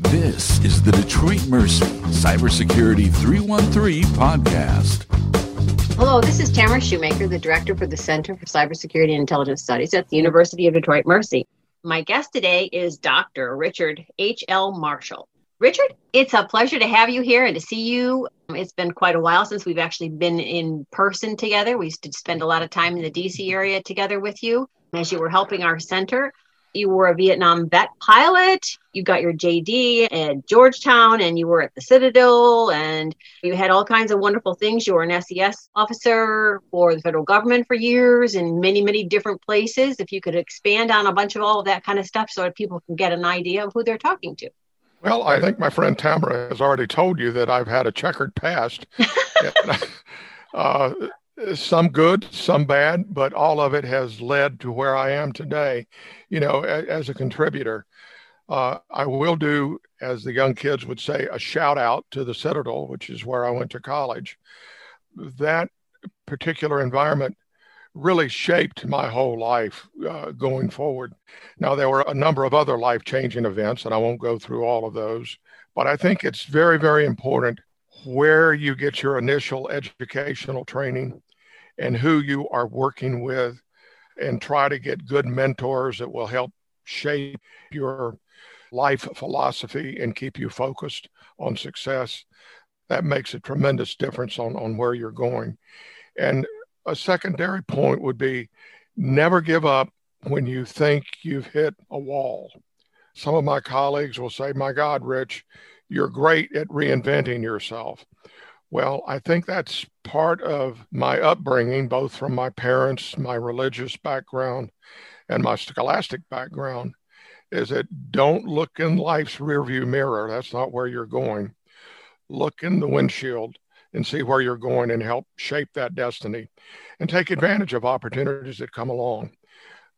This is the Detroit Mercy Cybersecurity 313 podcast. Hello, this is Tamara Shoemaker, the director for the Center for Cybersecurity and Intelligence Studies at the University of Detroit Mercy. My guest today is Dr. Richard H.L. Marshall. Richard, it's a pleasure to have you here and to see you. It's been quite a while since we've actually been in person together. We used to spend a lot of time in the DC area together with you as you were helping our center you were a Vietnam vet pilot. You got your JD at Georgetown and you were at the Citadel and you had all kinds of wonderful things. You were an SES officer for the federal government for years in many, many different places. If you could expand on a bunch of all of that kind of stuff so that people can get an idea of who they're talking to. Well, I think my friend Tamara has already told you that I've had a checkered past. uh, some good, some bad, but all of it has led to where I am today, you know, as a contributor. Uh, I will do, as the young kids would say, a shout out to the Citadel, which is where I went to college. That particular environment really shaped my whole life uh, going forward. Now, there were a number of other life changing events, and I won't go through all of those, but I think it's very, very important where you get your initial educational training and who you are working with and try to get good mentors that will help shape your life philosophy and keep you focused on success. That makes a tremendous difference on, on where you're going. And a secondary point would be never give up when you think you've hit a wall. Some of my colleagues will say, My God, Rich, you're great at reinventing yourself. Well, I think that's part of my upbringing, both from my parents, my religious background, and my scholastic background, is that don't look in life's rearview mirror. That's not where you're going. Look in the windshield and see where you're going and help shape that destiny and take advantage of opportunities that come along.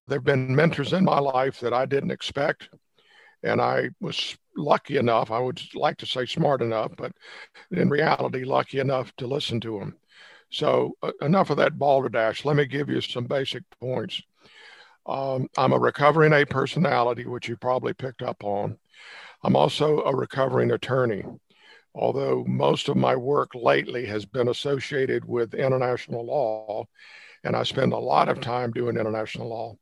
There have been mentors in my life that I didn't expect and I was lucky enough, I would like to say smart enough, but in reality, lucky enough to listen to them. So, uh, enough of that balderdash. Let me give you some basic points. Um, I'm a recovering A personality, which you probably picked up on. I'm also a recovering attorney, although most of my work lately has been associated with international law, and I spend a lot of time doing international law.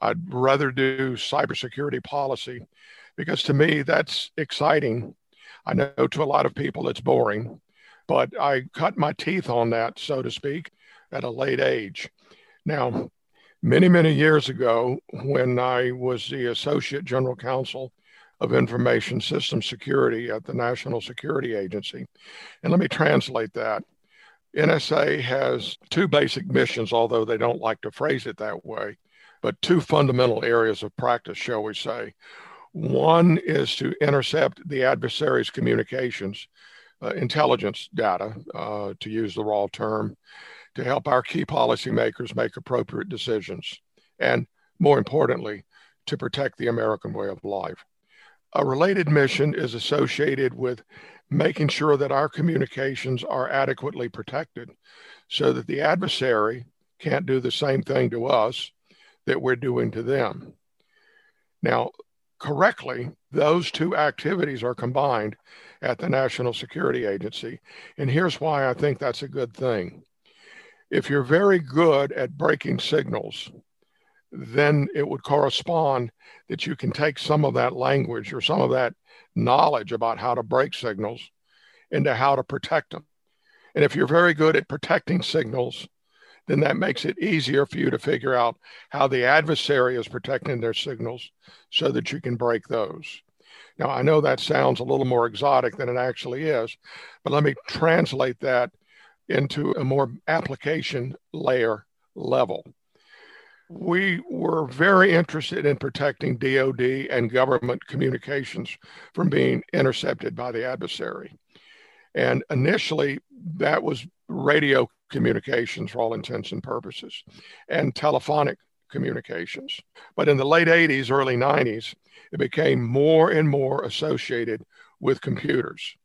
I'd rather do cybersecurity policy because to me, that's exciting. I know to a lot of people it's boring, but I cut my teeth on that, so to speak, at a late age. Now, many, many years ago, when I was the Associate General Counsel of Information System Security at the National Security Agency, and let me translate that. NSA has two basic missions, although they don't like to phrase it that way, but two fundamental areas of practice, shall we say. One is to intercept the adversary's communications, uh, intelligence data, uh, to use the raw term, to help our key policymakers make appropriate decisions. And more importantly, to protect the American way of life. A related mission is associated with making sure that our communications are adequately protected so that the adversary can't do the same thing to us that we're doing to them. Now, correctly, those two activities are combined at the National Security Agency. And here's why I think that's a good thing. If you're very good at breaking signals, then it would correspond that you can take some of that language or some of that knowledge about how to break signals into how to protect them. And if you're very good at protecting signals, then that makes it easier for you to figure out how the adversary is protecting their signals so that you can break those. Now, I know that sounds a little more exotic than it actually is, but let me translate that into a more application layer level. We were very interested in protecting DoD and government communications from being intercepted by the adversary. And initially, that was radio communications for all intents and purposes and telephonic communications. But in the late 80s, early 90s, it became more and more associated with computers.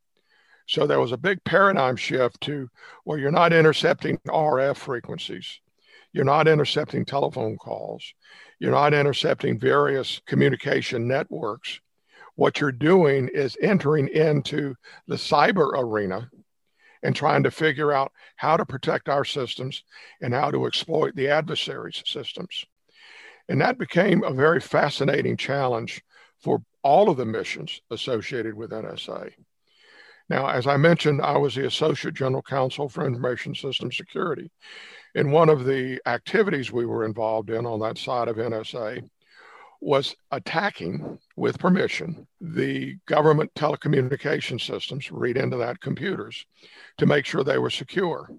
So there was a big paradigm shift to where you're not intercepting RF frequencies, you're not intercepting telephone calls, you're not intercepting various communication networks. What you're doing is entering into the cyber arena and trying to figure out how to protect our systems and how to exploit the adversary's systems. And that became a very fascinating challenge for all of the missions associated with NSA. Now, as I mentioned, I was the Associate General Counsel for Information System Security. And one of the activities we were involved in on that side of NSA was attacking, with permission, the government telecommunication systems, read into that computers, to make sure they were secure.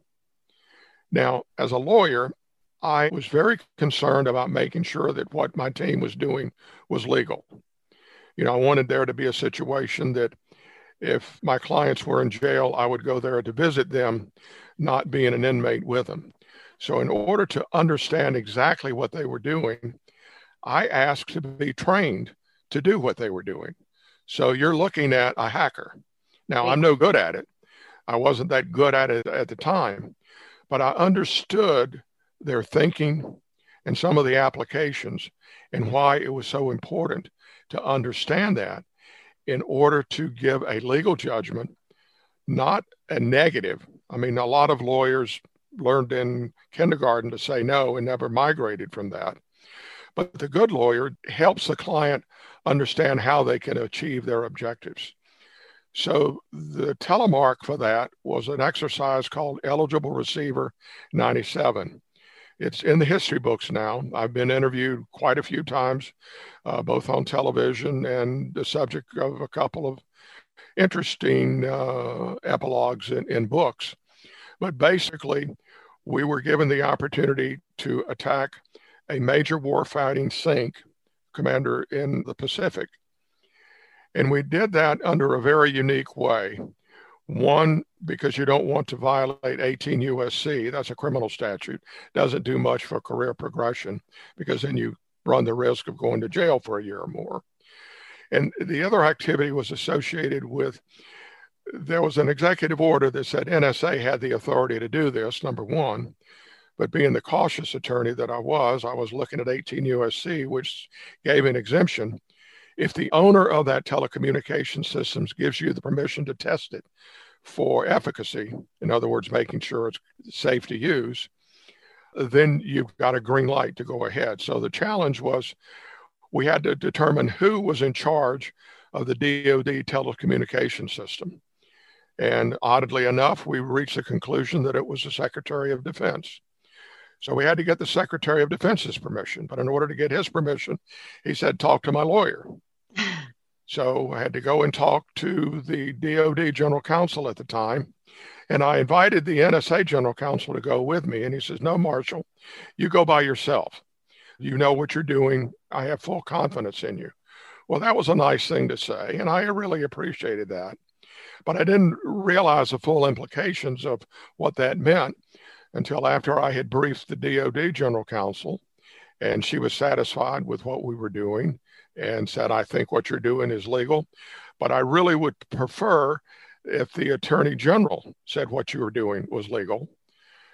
Now, as a lawyer, I was very concerned about making sure that what my team was doing was legal. You know, I wanted there to be a situation that if my clients were in jail, I would go there to visit them, not being an inmate with them. So, in order to understand exactly what they were doing, I asked to be trained to do what they were doing. So you're looking at a hacker. Now, I'm no good at it. I wasn't that good at it at the time, but I understood their thinking and some of the applications and why it was so important to understand that in order to give a legal judgment, not a negative. I mean, a lot of lawyers learned in kindergarten to say no and never migrated from that. But the good lawyer helps the client understand how they can achieve their objectives. So the telemark for that was an exercise called Eligible Receiver 97. It's in the history books now. I've been interviewed quite a few times, uh, both on television and the subject of a couple of interesting uh, epilogues in, in books. But basically, we were given the opportunity to attack a major warfighting CINC commander in the Pacific. And we did that under a very unique way. One, because you don't want to violate 18 USC, that's a criminal statute, doesn't do much for career progression because then you run the risk of going to jail for a year or more. And the other activity was associated with there was an executive order that said NSA had the authority to do this, number one. But being the cautious attorney that I was, I was looking at 18 USC, which gave an exemption. If the owner of that telecommunication systems gives you the permission to test it for efficacy, in other words, making sure it's safe to use, then you've got a green light to go ahead. So the challenge was we had to determine who was in charge of the DoD telecommunication system. And oddly enough, we reached the conclusion that it was the Secretary of Defense. So we had to get the Secretary of Defense's permission. But in order to get his permission, he said, talk to my lawyer. so I had to go and talk to the DOD General Counsel at the time. And I invited the NSA General Counsel to go with me. And he says, No, Marshall, you go by yourself. You know what you're doing. I have full confidence in you. Well, that was a nice thing to say. And I really appreciated that. But I didn't realize the full implications of what that meant until after I had briefed the DOD General Counsel, and she was satisfied with what we were doing and said, I think what you're doing is legal. But I really would prefer if the Attorney General said what you were doing was legal.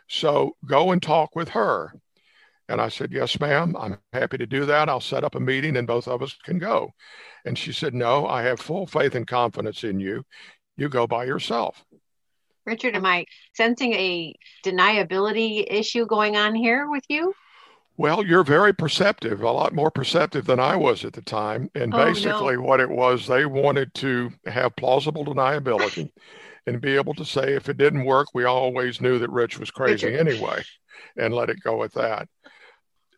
So go and talk with her. And I said, Yes, ma'am, I'm happy to do that. I'll set up a meeting and both of us can go. And she said, No, I have full faith and confidence in you. You go by yourself. Richard, am I sensing a deniability issue going on here with you? Well, you're very perceptive, a lot more perceptive than I was at the time. And oh, basically, no. what it was, they wanted to have plausible deniability and be able to say if it didn't work, we always knew that Rich was crazy Richard. anyway and let it go at that.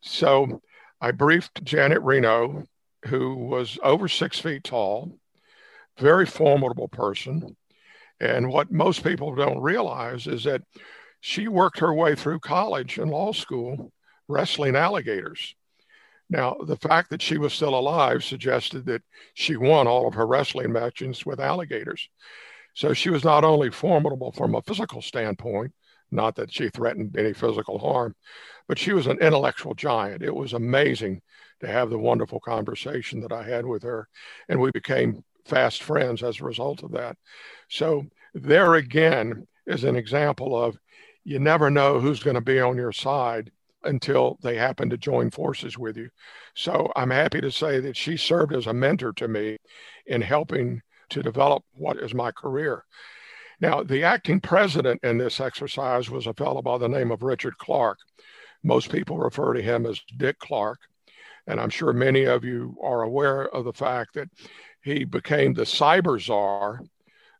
So I briefed Janet Reno, who was over six feet tall, very formidable person. And what most people don't realize is that she worked her way through college and law school wrestling alligators. Now, the fact that she was still alive suggested that she won all of her wrestling matches with alligators. So she was not only formidable from a physical standpoint, not that she threatened any physical harm, but she was an intellectual giant. It was amazing to have the wonderful conversation that I had with her. And we became fast friends as a result of that. So there again is an example of you never know who's going to be on your side until they happen to join forces with you. So I'm happy to say that she served as a mentor to me in helping to develop what is my career. Now, the acting president in this exercise was a fellow by the name of Richard Clarke. Most people refer to him as Dick Clarke. And I'm sure many of you are aware of the fact that he became the cyber czar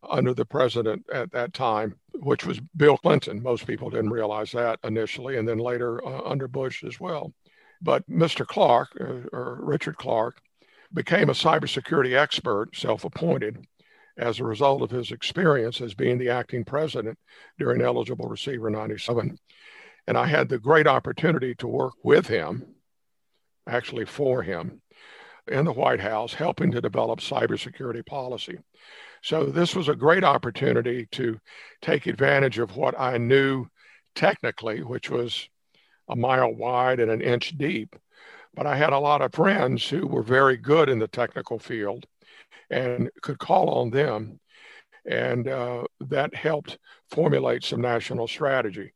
under the president at that time, which was Bill Clinton. Most people didn't realize that initially, and then later uh, under Bush as well. But Mr. Clarke, uh, or Richard Clarke, became a cybersecurity expert, self appointed, as a result of his experience as being the acting president during Eligible Receiver 97. And I had the great opportunity to work with him, actually for him, in the White House, helping to develop cybersecurity policy. So this was a great opportunity to take advantage of what I knew technically, which was a mile wide and an inch deep. But I had a lot of friends who were very good in the technical field and could call on them. And uh, that helped formulate some national strategy.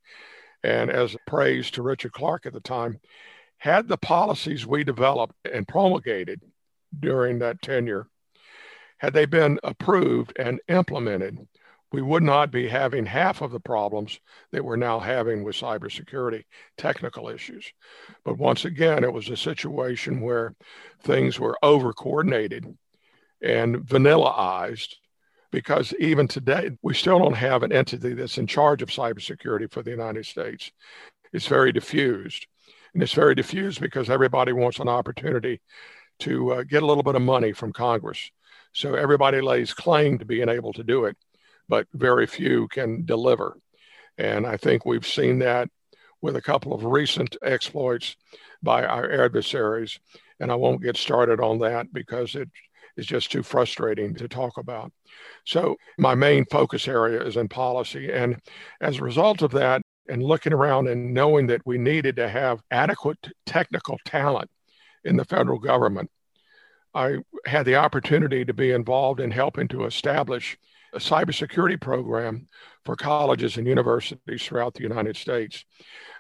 And as praise to Richard Clarke at the time, had the policies we developed and promulgated during that tenure, had they been approved and implemented, we would not be having half of the problems that we're now having with cybersecurity technical issues. But once again, it was a situation where things were over coordinated and vanillaized because even today, we still don't have an entity that's in charge of cybersecurity for the United States. It's very diffused. And it's very diffused because everybody wants an opportunity to uh, get a little bit of money from Congress. So everybody lays claim to being able to do it, but very few can deliver. And I think we've seen that with a couple of recent exploits by our adversaries. And I won't get started on that because it is just too frustrating to talk about. So, my main focus area is in policy. And as a result of that, and looking around and knowing that we needed to have adequate technical talent in the federal government, I had the opportunity to be involved in helping to establish a cybersecurity program for colleges and universities throughout the United States.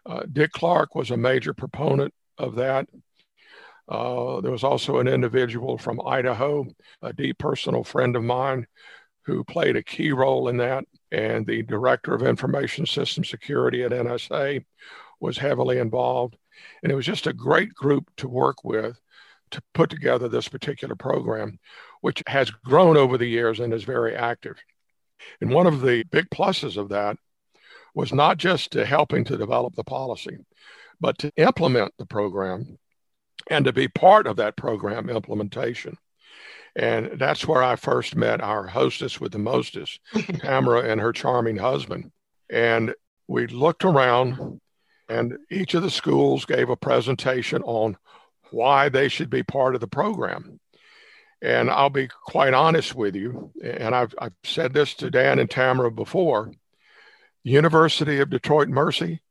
Uh, Dick Clarke was a major proponent of that. Uh, there was also an individual from Idaho, a deep personal friend of mine, who played a key role in that. And the director of information system security at NSA was heavily involved. And it was just a great group to work with to put together this particular program, which has grown over the years and is very active. And one of the big pluses of that was not just to helping to develop the policy, but to implement the program and to be part of that program implementation. And that's where I first met our hostess with the mostest, Tamara and her charming husband. And we looked around, and each of the schools gave a presentation on why they should be part of the program. And I'll be quite honest with you, and I've, I've said this to Dan and Tamara before University of Detroit Mercy,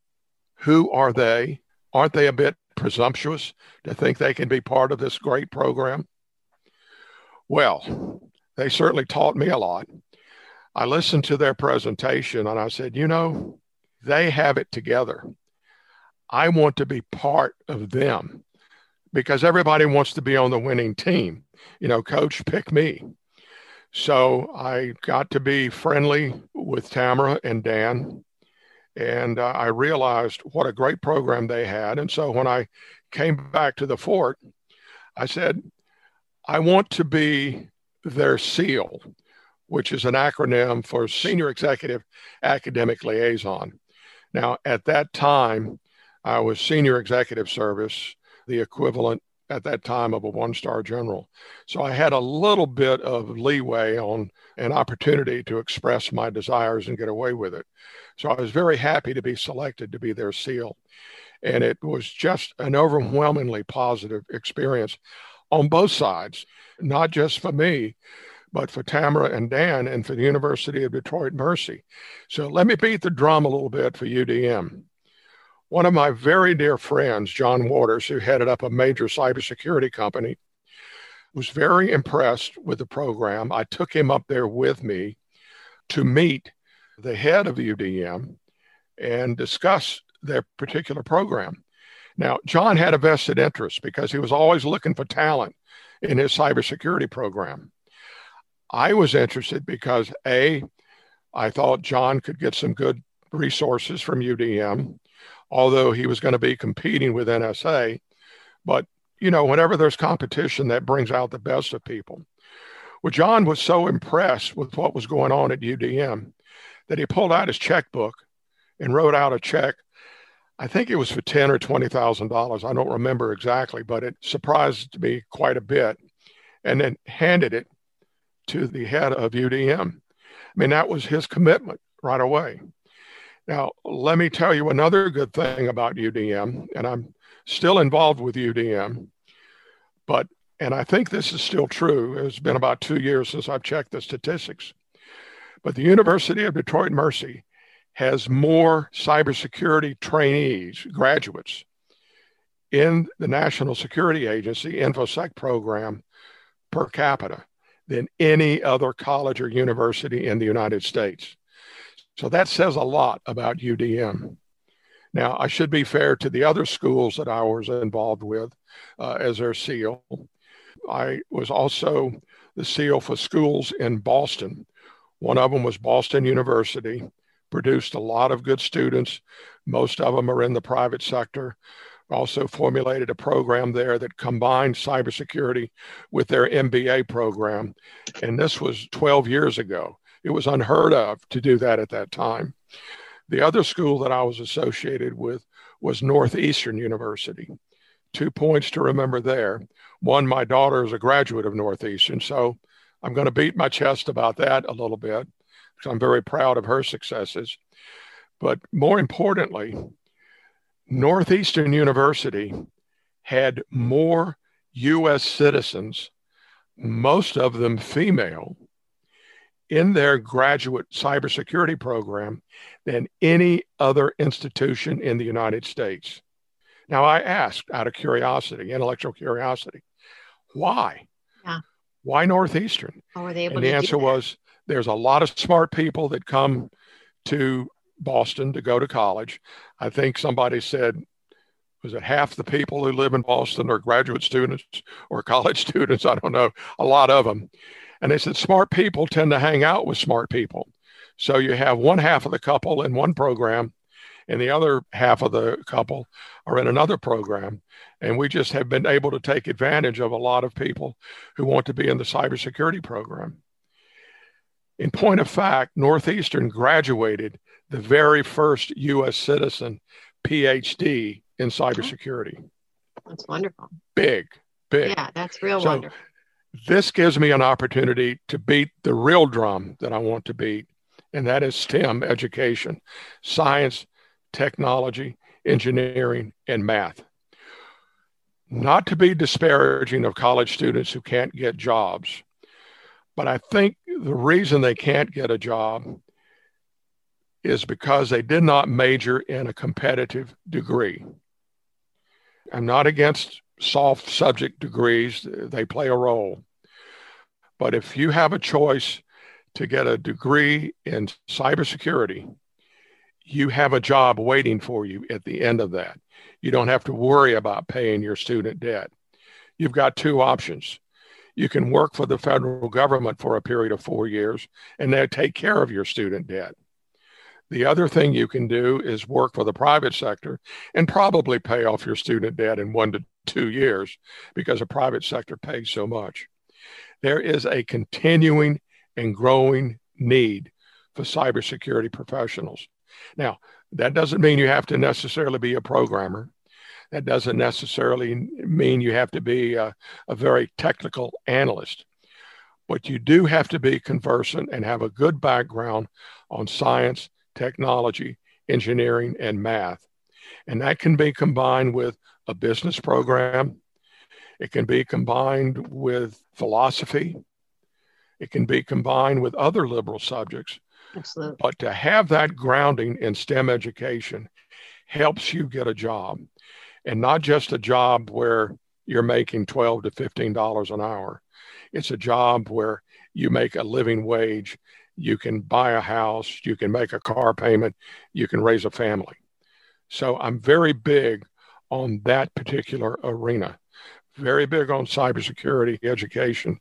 who are they? Aren't they a bit presumptuous to think they can be part of this great program? Well, they certainly taught me a lot. I listened to their presentation and I said, you know, they have it together. I want to be part of them because everybody wants to be on the winning team. You know, coach, pick me. So I got to be friendly with Tamara and Dan and uh, I realized what a great program they had. And so when I came back to the fort, I said, I want to be their SEAL, which is an acronym for Senior Executive Academic Liaison. Now, at that time, I was Senior Executive Service, the equivalent at that time of a one star general. So I had a little bit of leeway on an opportunity to express my desires and get away with it. So I was very happy to be selected to be their SEAL. And it was just an overwhelmingly positive experience on both sides, not just for me, but for Tamara and Dan and for the University of Detroit Mercy. So let me beat the drum a little bit for UDM. One of my very dear friends, John Watters, who headed up a major cybersecurity company, was very impressed with the program. I took him up there with me to meet the head of UDM and discuss their particular program. Now, John had a vested interest because he was always looking for talent in his cybersecurity program. I was interested because A, I thought John could get some good resources from UDM, although he was going to be competing with NSA. But, you know, whenever there's competition, that brings out the best of people. Well, John was so impressed with what was going on at UDM that he pulled out his checkbook and wrote out a check. I think it was for ten or twenty thousand dollars. I don't remember exactly, but it surprised me quite a bit. And then handed it to the head of UDM. I mean, that was his commitment right away. Now, let me tell you another good thing about UDM, and I'm still involved with UDM, but, and I think this is still true. It's been about two years since I've checked the statistics, but the University of Detroit Mercy has more cybersecurity trainees, graduates, in the National Security Agency InfoSec program per capita than any other college or university in the United States. So that says a lot about UDM. Now, I should be fair to the other schools that I was involved with uh, as their SEAL. I was also the SEAL for schools in Boston. One of them was Boston University, produced a lot of good students. Most of them are in the private sector also formulated a program there that combined cybersecurity with their MBA program. And this was 12 years ago. It was unheard of to do that at that time. The other school that I was associated with was Northeastern University. Two points to remember there. One, my daughter is a graduate of Northeastern, so I'm going to beat my chest about that a little bit I'm very proud of her successes. But more importantly, Northeastern University had more U.S. citizens, most of them female, in their graduate cybersecurity program than any other institution in the United States. Now, I asked out of curiosity, intellectual curiosity, why? Yeah. Why Northeastern? How were they able and the answer was there's a lot of smart people that come to Boston to go to college. I think somebody said, was it half the people who live in Boston are graduate students or college students? I don't know, a lot of them. And they said smart people tend to hang out with smart people. So you have one half of the couple in one program, and the other half of the couple are in another program. And we just have been able to take advantage of a lot of people who want to be in the cybersecurity program. In point of fact, Northeastern graduated the very first U.S. citizen PhD in cybersecurity. That's wonderful. Big, big. Yeah, that's real So, wonderful. This gives me an opportunity to beat the real drum that I want to beat, and that is STEM education science, technology, engineering, and math. Not to be disparaging of college students who can't get jobs, but I think the reason they can't get a job is because they did not major in a competitive degree. I'm not against soft subject degrees, they play a role. But if you have a choice to get a degree in cybersecurity, you have a job waiting for you at the end of that. You don't have to worry about paying your student debt. You've got two options. You can work for the federal government for a period of four years and they take care of your student debt. The other thing you can do is work for the private sector and probably pay off your student debt in one to two years because the private sector pays so much. There is a continuing and growing need for cybersecurity professionals. Now, that doesn't mean you have to necessarily be a programmer. That doesn't necessarily mean you have to be a, a very technical analyst. But you do have to be conversant and have a good background on science, technology, engineering, and math. And that can be combined with a business program. It can be combined with philosophy. It can be combined with other liberal subjects. Absolutely. But to have that grounding in STEM education helps you get a job and not just a job where you're making 12 to 15 dollars an hour. It's a job where you make a living wage, you can buy a house, you can make a car payment, you can raise a family. So I'm very big on that particular arena. Very big on cybersecurity education.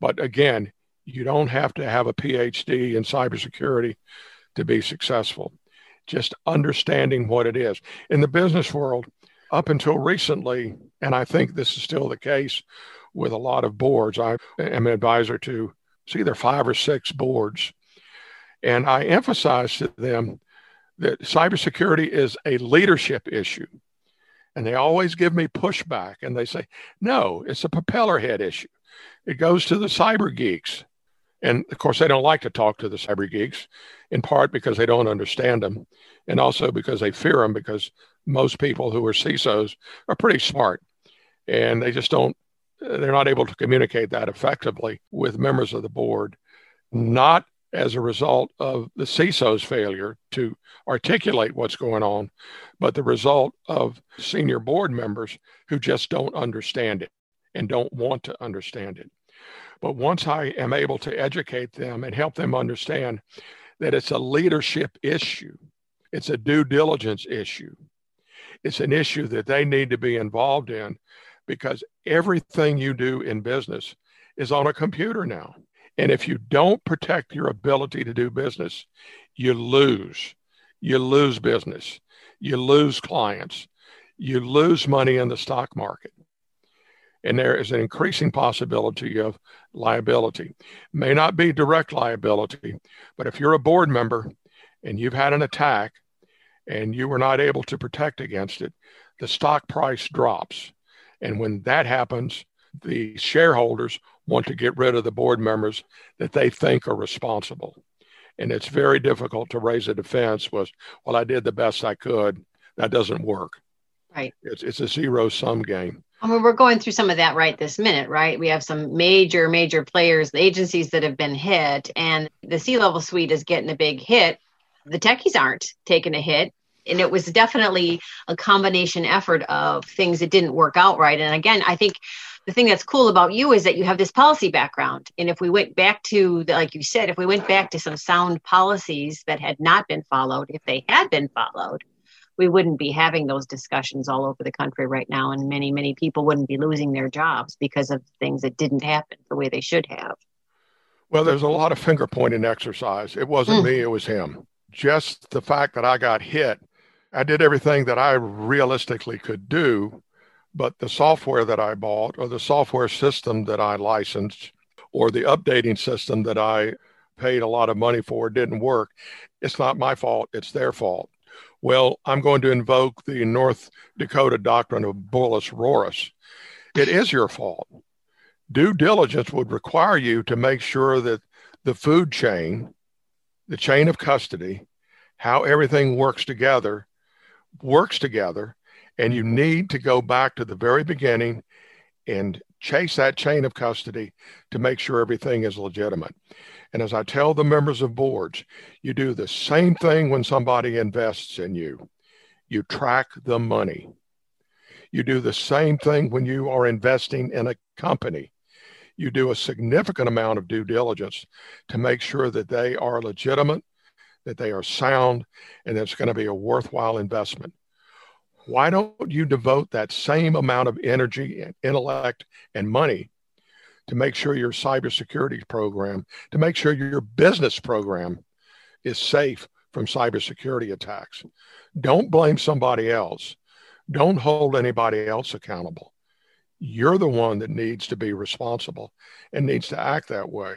But again, you don't have to have a PhD in cybersecurity to be successful. Just understanding what it is. In the business world, up until recently, and I think this is still the case with a lot of boards, I am an advisor to it's either five or six boards. And I emphasize to them that cybersecurity is a leadership issue. And they always give me pushback and they say, no, it's a propeller head issue. It goes to the cyber geeks. And of course, they don't like to talk to the cyber geeks, in part because they don't understand them, and also because they fear them, because most people who are CISOs are pretty smart and they just don't, they're not able to communicate that effectively with members of the board, not as a result of the CISO's failure to articulate what's going on, but the result of senior board members who just don't understand it and don't want to understand it. But once I am able to educate them and help them understand that it's a leadership issue, it's a due diligence issue, it's an issue that they need to be involved in because everything you do in business is on a computer now. And if you don't protect your ability to do business, you lose. You lose business. You lose clients. You lose money in the stock market. And there is an increasing possibility of liability. May not be direct liability, but if you're a board member and you've had an attack and you were not able to protect against it, the stock price drops. And when that happens, the shareholders want to get rid of the board members that they think are responsible. And it's very difficult to raise a defense was, well, I did the best I could. That doesn't work. Right. It's, it's a zero sum game. I mean, we're going through some of that right this minute, right? We have some major, major players, the agencies that have been hit, and the C level suite is getting a big hit. The techies aren't taking a hit. And it was definitely a combination effort of things that didn't work out right. And again, I think the thing that's cool about you is that you have this policy background. And if we went back to, like you said, if we went back to some sound policies that had not been followed, if they had been followed, we wouldn't be having those discussions all over the country right now. And many, many people wouldn't be losing their jobs because of things that didn't happen the way they should have. Well, there's a lot of finger pointing exercise. It wasn't mm. me, it was him. Just the fact that I got hit, I did everything that I realistically could do but the software that I bought, or the software system that I licensed, or the updating system that I paid a lot of money for didn't work, it's not my fault, it's their fault. Well, I'm going to invoke the North Dakota doctrine of Bullus Rorus. It is your fault. Due diligence would require you to make sure that the food chain, the chain of custody, how everything works together, works together and you need to go back to the very beginning and chase that chain of custody to make sure everything is legitimate. And as I tell the members of boards, you do the same thing when somebody invests in you. You track the money. You do the same thing when you are investing in a company. You do a significant amount of due diligence to make sure that they are legitimate, that they are sound, and that it's going to be a worthwhile investment why don't you devote that same amount of energy and intellect and money to make sure your cybersecurity program, to make sure your business program is safe from cybersecurity attacks? Don't blame somebody else. Don't hold anybody else accountable. You're the one that needs to be responsible and needs to act that way.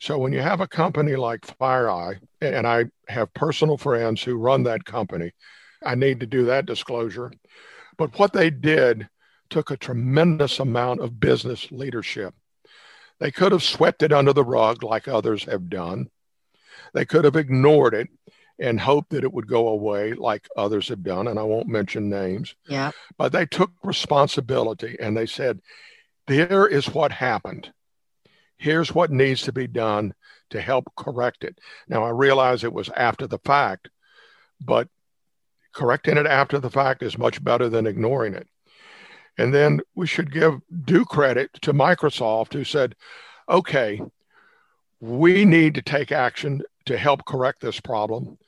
So when you have a company like FireEye, and I have personal friends who run that company, I need to do that disclosure. But what they did took a tremendous amount of business leadership. They could have swept it under the rug like others have done. They could have ignored it and hoped that it would go away like others have done. And I won't mention names. Yeah. But they took responsibility and they said, here is what happened. Here's what needs to be done to help correct it. Now, I realize it was after the fact, but correcting it after the fact is much better than ignoring it. And then we should give due credit to Microsoft, who said, okay, we need to take action to help correct this problem.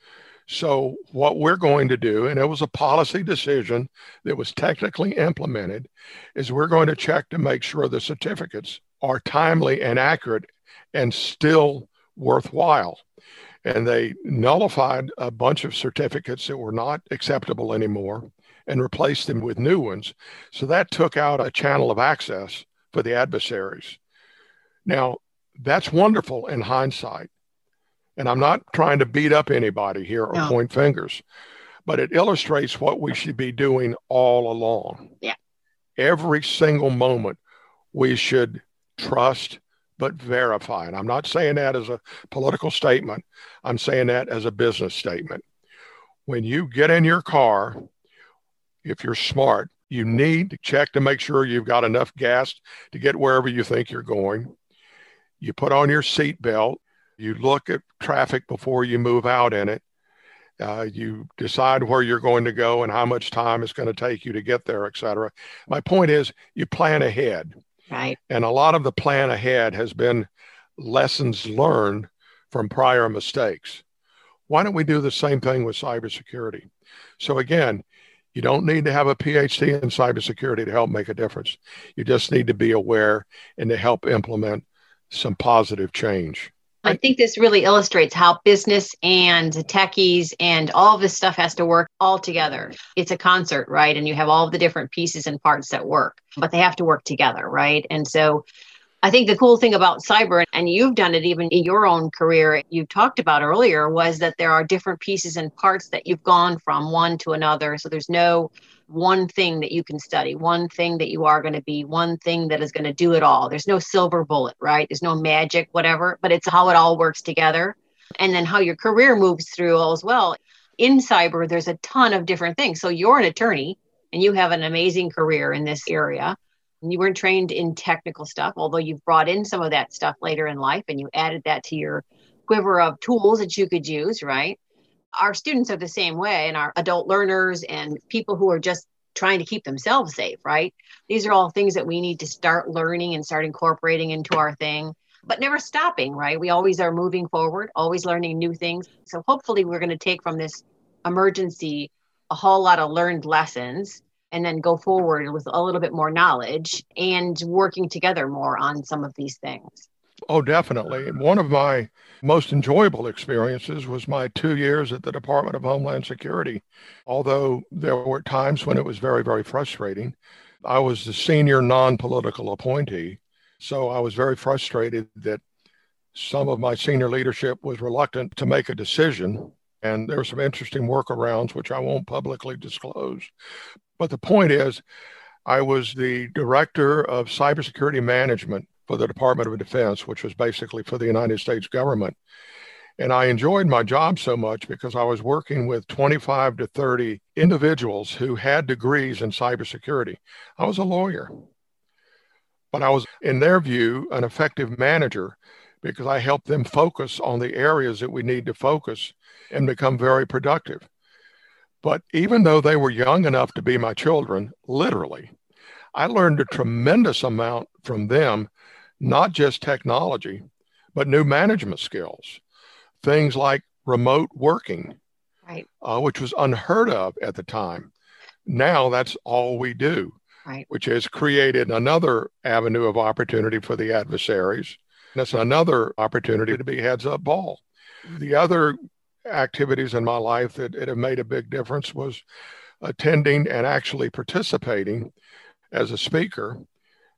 So, what we're going to do, and it was a policy decision that was technically implemented, is we're going to check to make sure the certificates are timely and accurate and still worthwhile. And they nullified a bunch of certificates that were not acceptable anymore and replaced them with new ones. So that took out a channel of access for the adversaries. Now, that's wonderful in hindsight. And I'm not trying to beat up anybody here or no. point fingers, but it illustrates what we should be doing all along. Yeah. Every single moment, we should trust but verify. And I'm not saying that as a political statement, I'm saying that as a business statement. When you get in your car, if you're smart, you need to check to make sure you've got enough gas to get wherever you think you're going. You put on your seatbelt you look at traffic before you move out in it. Uh, you decide where you're going to go and how much time it's going to take you to get there, et cetera. My point is, you plan ahead. Right. And a lot of the plan ahead has been lessons learned from prior mistakes. Why don't we do the same thing with cybersecurity? So, again, you don't need to have a PhD in cybersecurity to help make a difference. You just need to be aware and to help implement some positive change. I think this really illustrates how business and techies and all this stuff has to work all together. It's a concert, right? And you have all the different pieces and parts that work, but they have to work together, right? And so I think the cool thing about cyber, and you've done it even in your own career, you talked about earlier, was that there are different pieces and parts that you've gone from one to another. So there's no one thing that you can study, one thing that you are going to be, one thing that is going to do it all. There's no silver bullet, right? There's no magic, whatever, but it's how it all works together. And then how your career moves through all as well. In cyber, there's a ton of different things. So you're an attorney and you have an amazing career in this area. And you weren't trained in technical stuff, although you've brought in some of that stuff later in life and you added that to your quiver of tools that you could use, right? Our students are the same way and our adult learners and people who are just trying to keep themselves safe right? These are all things that we need to start learning and start incorporating into our thing but never stopping right? We always are moving forward always learning new things. So hopefully we're going to take from this emergency a whole lot of learned lessons and then go forward with a little bit more knowledge and working together more on some of these things Oh, definitely. One of my most enjoyable experiences was my two years at the Department of Homeland Security. Although there were times when it was very, very frustrating, I was the senior non political appointee. So I was very frustrated that some of my senior leadership was reluctant to make a decision. And there were some interesting workarounds, which I won't publicly disclose. But the point is, I was the director of cybersecurity management for the Department of Defense, which was basically for the United States government. And I enjoyed my job so much because I was working with 25 to 30 individuals who had degrees in cybersecurity. I was a lawyer, but I was, in their view, an effective manager because I helped them focus on the areas that we need to focus and become very productive. But even though they were young enough to be my children, literally, I learned a tremendous amount from them not just technology, but new management skills, things like remote working, right. uh, which was unheard of at the time. Now that's all we do, right. which has created another avenue of opportunity for the adversaries. That's another opportunity to be heads up ball. The other activities in my life that, that have made a big difference was attending and actually participating as a speaker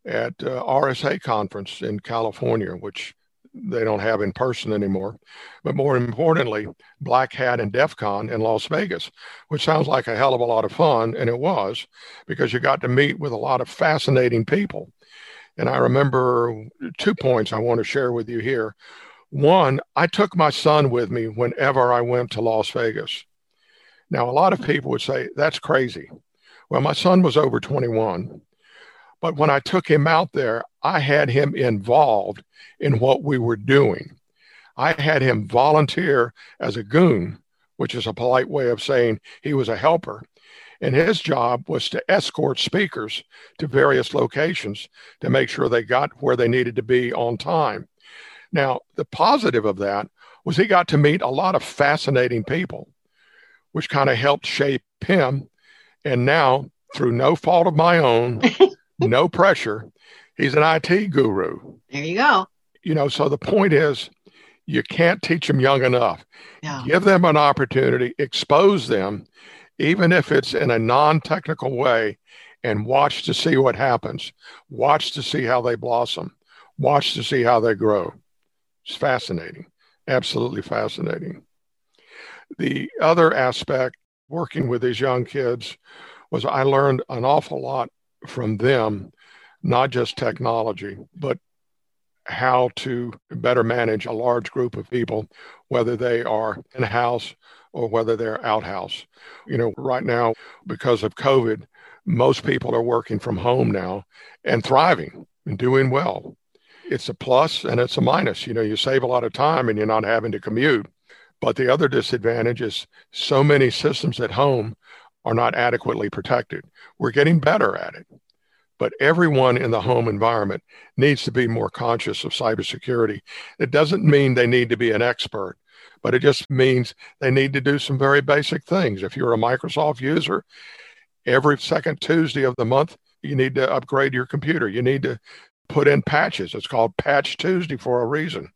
at uh, RSA conference in California, which they don't have in person anymore. But more importantly, Black Hat and DEF CON in Las Vegas, which sounds like a hell of a lot of fun. And it was because you got to meet with a lot of fascinating people. And I remember two points I want to share with you here. One, I took my son with me whenever I went to Las Vegas. Now, a lot of people would say, that's crazy. Well, my son was over 21 but when I took him out there, I had him involved in what we were doing. I had him volunteer as a goon, which is a polite way of saying he was a helper. And his job was to escort speakers to various locations to make sure they got where they needed to be on time. Now, the positive of that was he got to meet a lot of fascinating people which kind of helped shape him. And now, through no fault of my own, no pressure, he's an IT guru. There you go. You know, so the point is, you can't teach them young enough. Yeah. Give them an opportunity, expose them, even if it's in a non technical way, and watch to see what happens. Watch to see how they blossom. Watch to see how they grow. It's fascinating, absolutely fascinating. The other aspect working with these young kids was I learned an awful lot from them, not just technology, but how to better manage a large group of people, whether they are in house or whether they're outhouse. You know, right now, because of COVID, most people are working from home now and thriving and doing well. It's a plus and it's a minus. You know, you save a lot of time and you're not having to commute. But the other disadvantage is so many systems at home are not adequately protected. We're getting better at it. But everyone in the home environment needs to be more conscious of cybersecurity. It doesn't mean they need to be an expert, but it just means they need to do some very basic things. If you're a Microsoft user, every second Tuesday of the month, you need to upgrade your computer. You need to put in patches. It's called Patch Tuesday for a reason.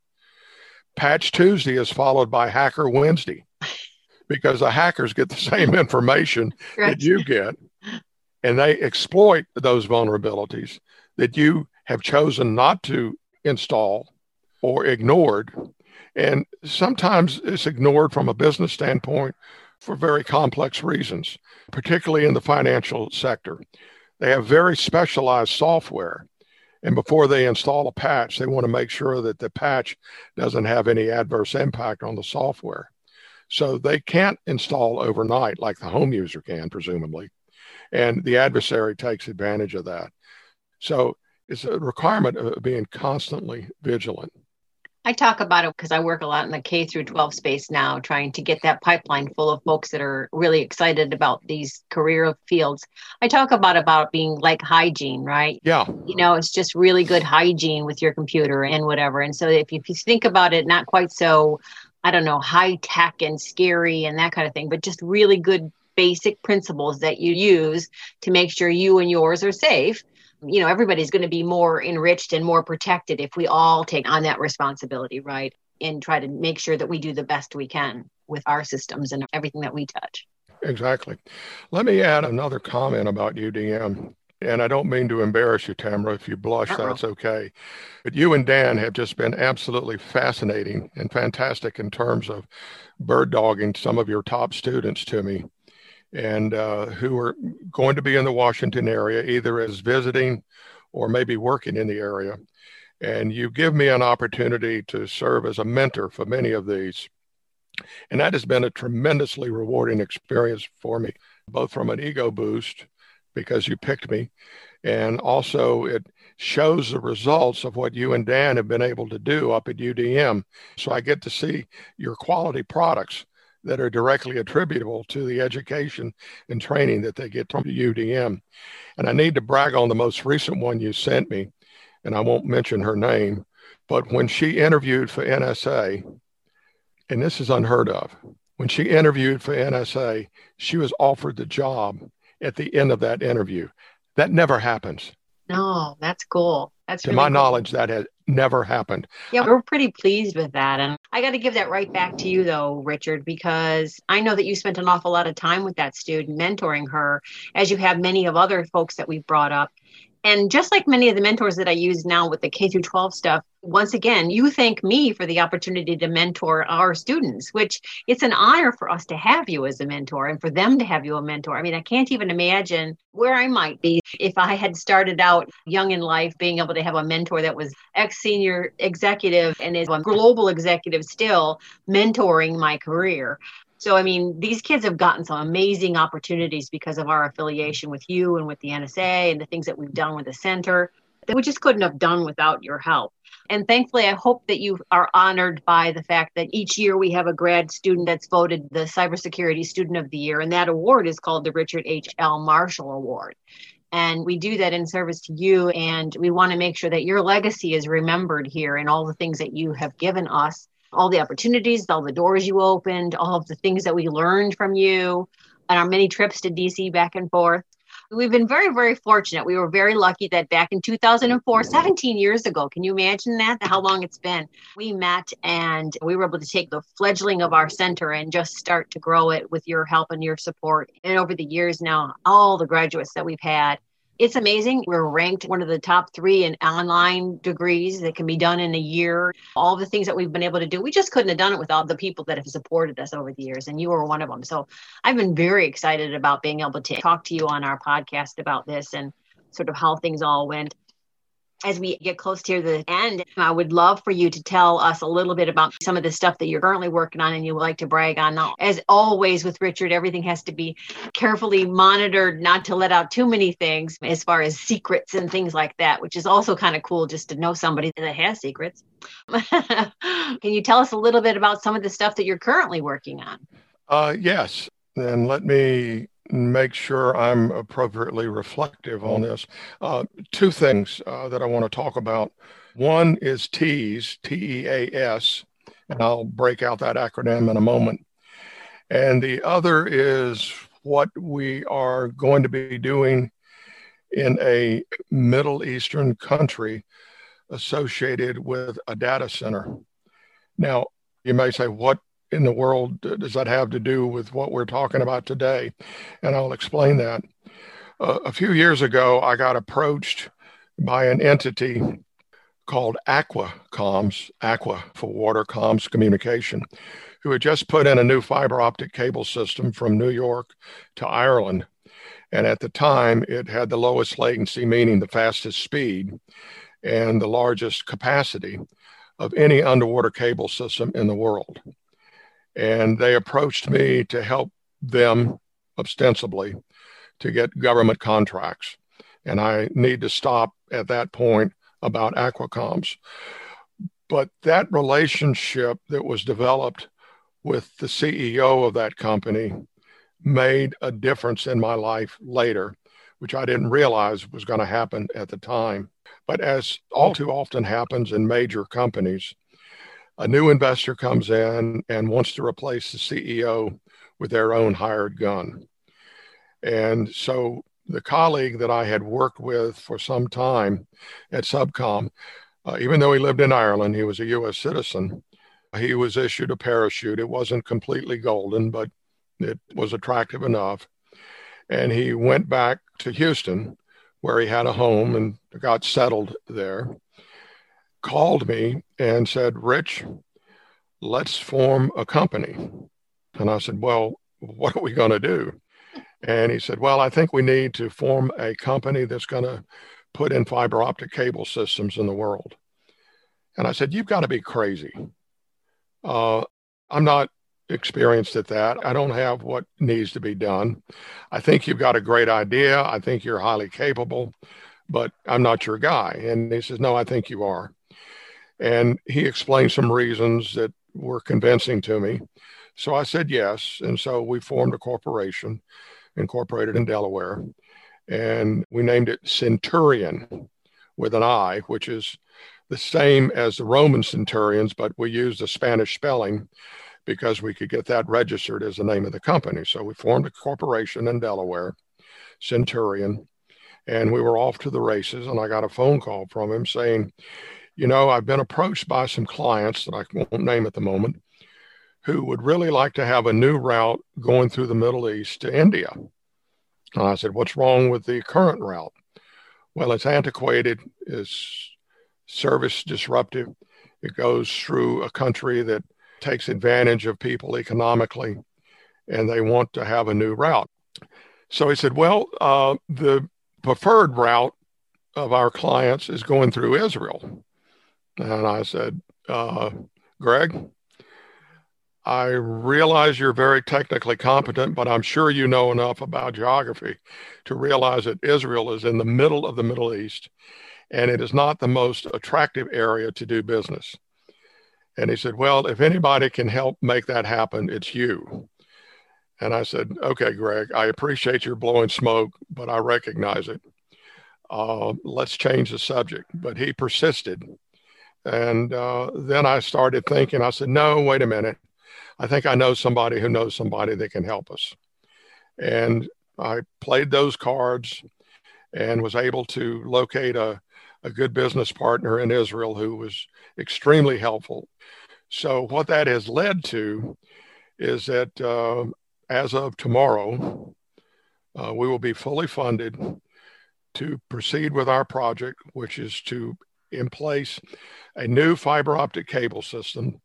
Patch Tuesday is followed by Hacker Wednesday because the hackers get the same information right. that you get and they exploit those vulnerabilities that you have chosen not to install or ignored. And sometimes it's ignored from a business standpoint for very complex reasons, particularly in the financial sector. They have very specialized software. And before they install a patch, they want to make sure that the patch doesn't have any adverse impact on the software. So they can't install overnight like the home user can, presumably. And the adversary takes advantage of that. So it's a requirement of being constantly vigilant. I talk about it because I work a lot in the K through 12 space now, trying to get that pipeline full of folks that are really excited about these career fields. I talk about about being like hygiene, right? Yeah. You know, it's just really good hygiene with your computer and whatever. And so if you, if you think about it, not quite so, I don't know, high tech and scary and that kind of thing, but just really good basic principles that you use to make sure you and yours are safe. You know everybody's going to be more enriched and more protected if we all take on that responsibility right and try to make sure that we do the best we can with our systems and everything that we touch. Exactly. Let me add another comment about udm and I don't mean to embarrass you, Tamara. If you blush, that's okay. But you and Dan have just been absolutely fascinating and fantastic in terms of bird dogging some of your top students to me and uh, who are going to be in the Washington area, either as visiting or maybe working in the area. And you give me an opportunity to serve as a mentor for many of these. And that has been a tremendously rewarding experience for me, both from an ego boost because you picked me, and also it shows the results of what you and Dan have been able to do up at UDM. So I get to see your quality products that are directly attributable to the education and training that they get from UDM. And I need to brag on the most recent one you sent me, and I won't mention her name, but when she interviewed for NSA, and this is unheard of, when she interviewed for NSA, she was offered the job at the end of that interview. That never happens. No, that's cool. That's to really my cool. knowledge, that has never happened. Yeah, we're pretty pleased with that. And I got to give that right back to you, though, Richard, because I know that you spent an awful lot of time with that student, mentoring her, as you have many of other folks that we've brought up. And just like many of the mentors that I use now with the K through 12 stuff, once again, you thank me for the opportunity to mentor our students, which it's an honor for us to have you as a mentor and for them to have you a mentor. I mean, I can't even imagine where I might be if I had started out young in life being able to have a mentor that was ex senior executive and is a global executive still mentoring my career. So, I mean, these kids have gotten some amazing opportunities because of our affiliation with you and with the NSA and the things that we've done with the center that we just couldn't have done without your help. And thankfully, I hope that you are honored by the fact that each year we have a grad student that's voted the Cybersecurity Student of the Year, and that award is called the Richard H. L. Marshall Award. And we do that in service to you, and we want to make sure that your legacy is remembered here and all the things that you have given us all the opportunities, all the doors you opened, all of the things that we learned from you, and our many trips to DC back and forth. We've been very, very fortunate. We were very lucky that back in 2004, 17 years ago, can you imagine that? How long it's been? We met and we were able to take the fledgling of our center and just start to grow it with your help and your support. And over the years now, all the graduates that we've had, it's amazing. We're ranked one of the top three in online degrees that can be done in a year. All the things that we've been able to do, we just couldn't have done it without the people that have supported us over the years. And you were one of them. So I've been very excited about being able to talk to you on our podcast about this and sort of how things all went as we get close to the end, I would love for you to tell us a little bit about some of the stuff that you're currently working on and you would like to brag on. Now, as always with Richard, everything has to be carefully monitored, not to let out too many things as far as secrets and things like that, which is also kind of cool just to know somebody that has secrets. Can you tell us a little bit about some of the stuff that you're currently working on? Uh, yes. Then let me make sure I'm appropriately reflective on this. Uh, two things uh, that I want to talk about. One is TEAS, T E A S, and I'll break out that acronym in a moment. And the other is what we are going to be doing in a Middle Eastern country associated with a data center. Now, you may say, what in the world does that have to do with what we're talking about today? And I'll explain that. Uh, a few years ago, I got approached by an entity called Aqua Comms, Aqua for Water Comms Communication, who had just put in a new fiber optic cable system from New York to Ireland. And at the time, it had the lowest latency, meaning the fastest speed, and the largest capacity of any underwater cable system in the world and they approached me to help them ostensibly to get government contracts. And I need to stop at that point about Aquacomms. But that relationship that was developed with the CEO of that company made a difference in my life later, which I didn't realize was going to happen at the time. But as all too often happens in major companies, a new investor comes in and wants to replace the CEO with their own hired gun. And so the colleague that I had worked with for some time at Subcom, uh, even though he lived in Ireland, he was a US citizen. He was issued a parachute. It wasn't completely golden, but it was attractive enough. And he went back to Houston, where he had a home and got settled there called me and said, Rich, let's form a company. And I said, Well, what are we going to do? And he said, Well, I think we need to form a company that's going to put in fiber optic cable systems in the world. And I said, You've got to be crazy. Uh, I'm not experienced at that. I don't have what needs to be done. I think you've got a great idea. I think you're highly capable, but I'm not your guy. And he says, No, I think you are. And he explained some reasons that were convincing to me. So I said yes. And so we formed a corporation, incorporated in Delaware, and we named it Cinturion with an I, which is the same as the Roman centurions, but we used the Spanish spelling because we could get that registered as the name of the company. So we formed a corporation in Delaware, Cinturion, and we were off to the races. And I got a phone call from him saying, you know, I've been approached by some clients that I won't name at the moment who would really like to have a new route going through the Middle East to India. And I said, What's wrong with the current route? Well, it's antiquated, it's service disruptive. It goes through a country that takes advantage of people economically, and they want to have a new route. So he said, Well, uh, the preferred route of our clients is going through Israel. And I said, uh, Greg, I realize you're very technically competent, but I'm sure you know enough about geography to realize that Israel is in the middle of the Middle East and it is not the most attractive area to do business. And he said, Well, if anybody can help make that happen, it's you. And I said, Okay, Greg, I appreciate your blowing smoke, but I recognize it. Uh, let's change the subject. But he persisted And uh, then I started thinking, I said, no, wait a minute. I think I know somebody who knows somebody that can help us. And I played those cards and was able to locate a, a good business partner in Israel who was extremely helpful. So, what that has led to is that uh, as of tomorrow, uh, we will be fully funded to proceed with our project, which is to in place a new fiber optic cable system,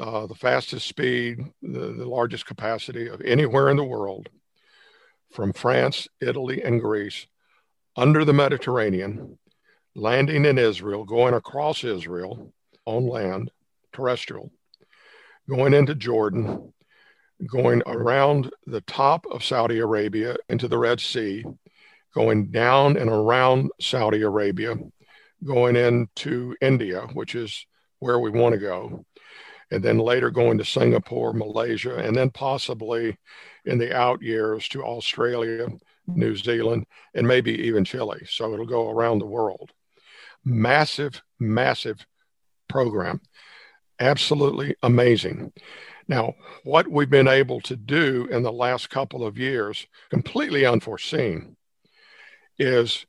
uh, the fastest speed, the, the largest capacity of anywhere in the world, from France, Italy, and Greece under the Mediterranean, landing in Israel, going across Israel on land, terrestrial, going into Jordan, going around the top of Saudi Arabia into the Red Sea, going down and around Saudi Arabia, going into India, which is where we want to go, and then later going to Singapore, Malaysia, and then possibly in the out years to Australia, New Zealand, and maybe even Chile. So it'll go around the world. Massive, massive program. Absolutely amazing. Now, what we've been able to do in the last couple of years, completely unforeseen, is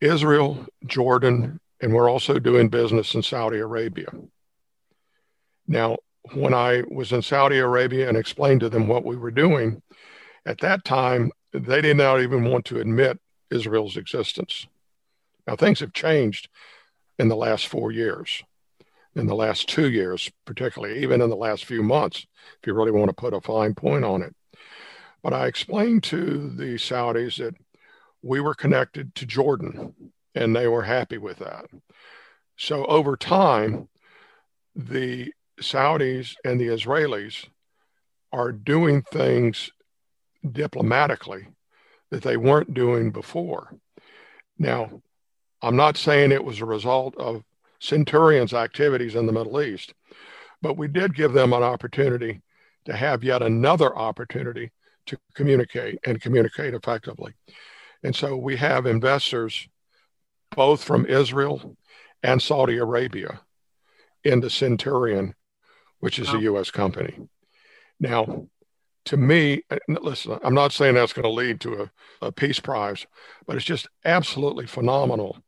Israel, Jordan, and we're also doing business in Saudi Arabia. Now, when I was in Saudi Arabia and explained to them what we were doing, at that time, they did not even want to admit Israel's existence. Now, things have changed in the last four years, in the last two years, particularly, even in the last few months, if you really want to put a fine point on it. But I explained to the Saudis that we were connected to Jordan, and they were happy with that. So over time, the Saudis and the Israelis are doing things diplomatically that they weren't doing before. Now, I'm not saying it was a result of Cinturion's activities in the Middle East, but we did give them an opportunity to have yet another opportunity to communicate and communicate effectively. And so we have investors both from Israel and Saudi Arabia into Cinturion, which is wow. a U.S. company. Now, to me, listen, I'm not saying that's going to lead to a, a peace prize, but it's just absolutely phenomenal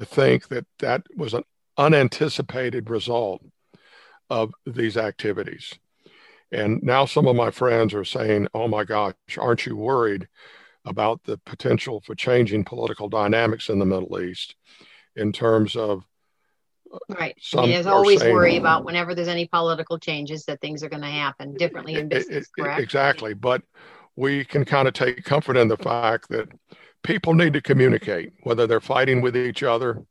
to think that that was an unanticipated result of these activities. And now some of my friends are saying, oh my gosh, aren't you worried about the potential for changing political dynamics in the Middle East in terms of uh, Right. Some there's always saying, worry about whenever there's any political changes that things are going to happen differently in business, it, correct? Exactly. But we can kind of take comfort in the fact that people need to communicate, whether they're fighting with each other,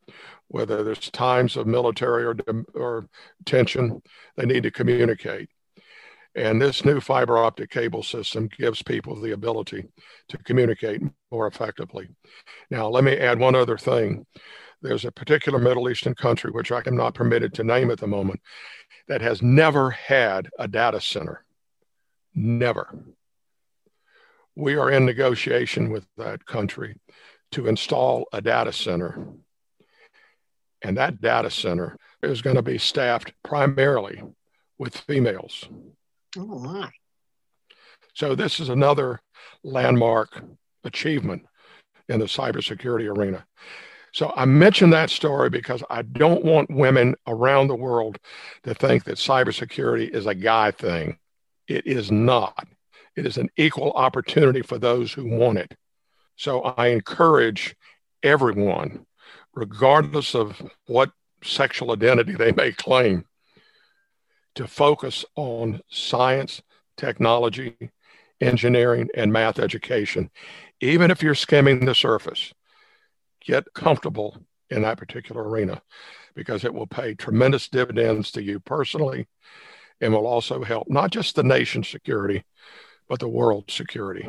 whether there's times of military or, or tension, they need to communicate. And this new fiber optic cable system gives people the ability to communicate more effectively. Now, let me add one other thing there's a particular Middle Eastern country, which I am not permitted to name at the moment, that has never had a data center. Never. We are in negotiation with that country to install a data center. And that data center is going to be staffed primarily with females. Oh, my. So, this is another landmark achievement in the cybersecurity arena. So I mention that story because I don't want women around the world to think that cybersecurity is a guy thing. It is not. It is an equal opportunity for those who want it. So I encourage everyone, regardless of what sexual identity they may claim, to focus on science, technology, engineering, and math education, even if you're skimming the surface get comfortable in that particular arena because it will pay tremendous dividends to you personally and will also help not just the nation's security, but the world's security.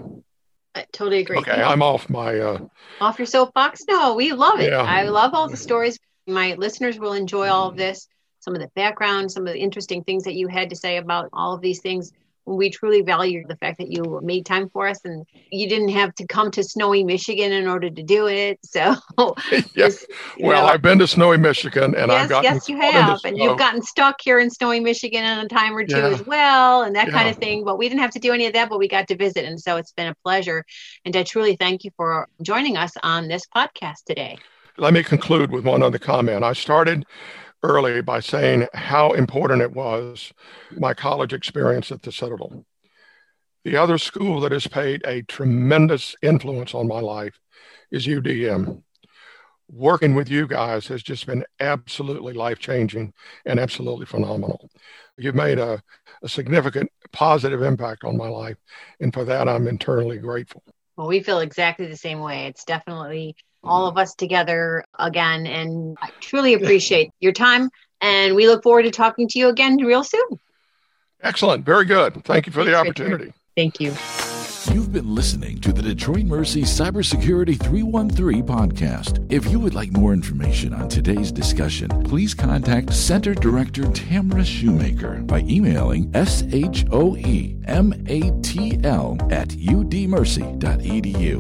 I totally agree. Okay, I'm off my uh, off your soapbox. No, we love it. Yeah. I love all the stories. My listeners will enjoy all of this. Some of the background, some of the interesting things that you had to say about all of these things. We truly value the fact that you made time for us and you didn't have to come to snowy Michigan in order to do it. So, yes. well, know, I've been to snowy Michigan and yes, I've gotten yes, you have, and you've gotten stuck here in snowy Michigan in a time or two yeah. as well, and that yeah. kind of thing. But we didn't have to do any of that, but we got to visit, and so it's been a pleasure. And I truly thank you for joining us on this podcast today. Let me conclude with one other comment. I started early by saying how important it was my college experience at the Citadel. The other school that has paid a tremendous influence on my life is UDM. Working with you guys has just been absolutely life changing and absolutely phenomenal. You've made a, a significant positive impact on my life, and for that, I'm internally grateful. Well, we feel exactly the same way. It's definitely all of us together again. And I truly appreciate your time. And we look forward to talking to you again real soon. Excellent. Very good. Thank you for the opportunity. Thank you. You've been listening to the Detroit Mercy Cybersecurity 313 podcast. If you would like more information on today's discussion, please contact Center Director Tamara Shoemaker by emailing shoematl at udmercy.edu.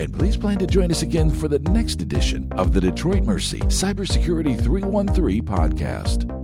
And please plan to join us again for the next edition of the Detroit Mercy Cybersecurity 313 podcast.